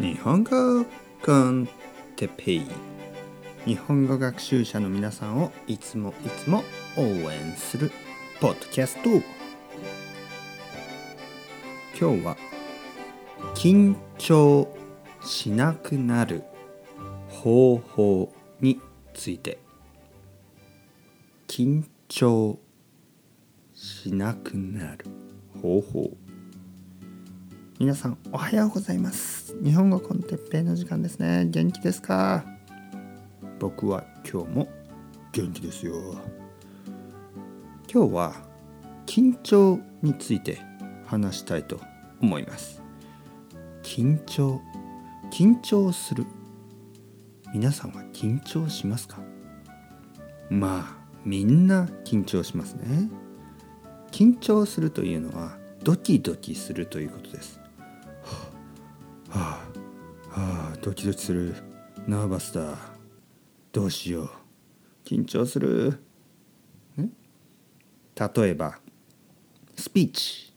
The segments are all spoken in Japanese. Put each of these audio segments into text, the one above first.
日本語コンテペイ。日本語学習者の皆さんをいつもいつも応援するポッドキャスト。今日は緊張しなくなる方法について。緊張しなくなる方法。皆さんおはようございます。日本語コンテッペイの時間ですね。元気ですか？僕は今日も元気ですよ。今日は緊張について話したいと思います。緊張？緊張する？皆さんは緊張しますか？まあみんな緊張しますね。緊張するというのはドキドキするということです。はあ、はあ、ドキドキする。ナーバスだ。どうしよう。緊張する。例えば、スピーチ。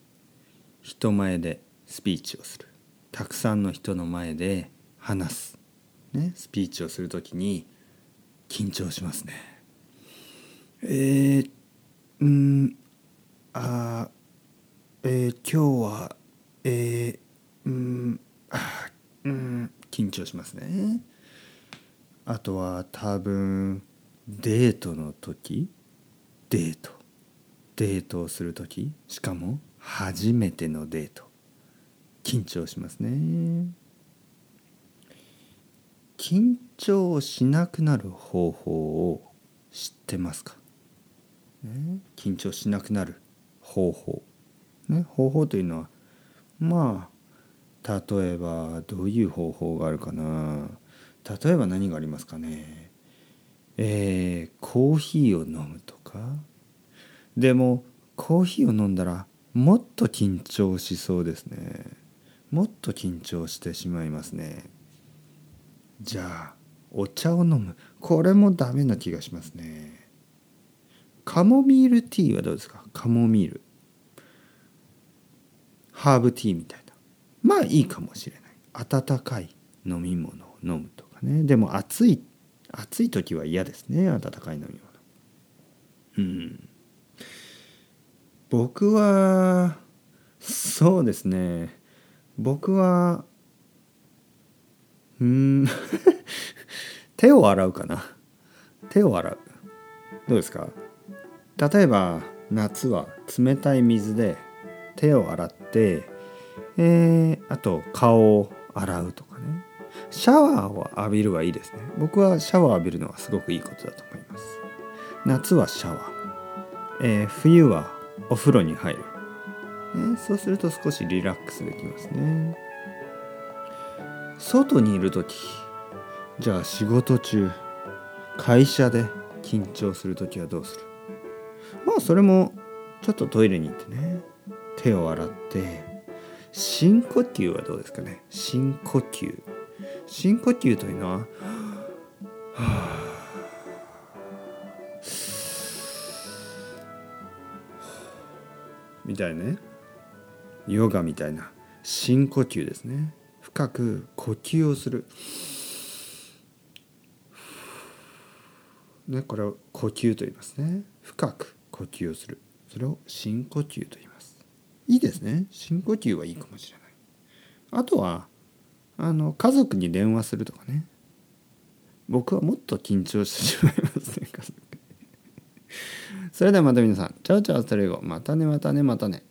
人前でスピーチをする。たくさんの人の前で話す。ね、スピーチをするときに緊張しますね。えー、うんあえー、今日はえー、緊張しますね。あとは多分デートの時デート。デートをする時しかも初めてのデート。緊張しますね。緊張しなくなる方法を知ってますか、ね、緊張しなくなる方法、ね、方法というのはまあ例えばどういう方法があるかな？例えば何がありますかね？えー、コーヒーを飲むとか？でもコーヒーを飲んだらもっと緊張しそうですね。もっと緊張してしまいますね。じゃあお茶を飲む。これもダメな気がしますね。カモミールティーはどうですか？カモミール。ハーブティーみたいまあいいかもしれない。温かい飲み物を飲むとかね。でも暑い暑い時は嫌ですね。温かい飲み物。うん。僕はそうですね。僕はうん。手を洗うかな。手を洗う。どうですか？例えば夏は冷たい水で手を洗ってえー、あと顔を洗うとかね。シャワーを浴びるはいいですね。僕はシャワー浴びるのはすごくいいことだと思います。夏はシャワー、えー、冬はお風呂に入る、ね、そうすると少しリラックスできますね。外にいる時じゃあ仕事中会社で緊張する時はどうする？まあそれもちょっとトイレに行ってね手を洗って深呼吸はどうですかね？深呼吸。深呼吸というのは、はあ、みたいなね。ヨガみたいな。深呼吸ですね。深く呼吸をする。ねこれを呼吸と言いますね。深く呼吸をする。それを深呼吸と言います。いいですね。深呼吸はいいかもしれない。あとはあの家族に電話するとかね。僕はもっと緊張してしまいますね家族。それではまた皆さん。チャオチャオストレゴ。またねまたねまたね。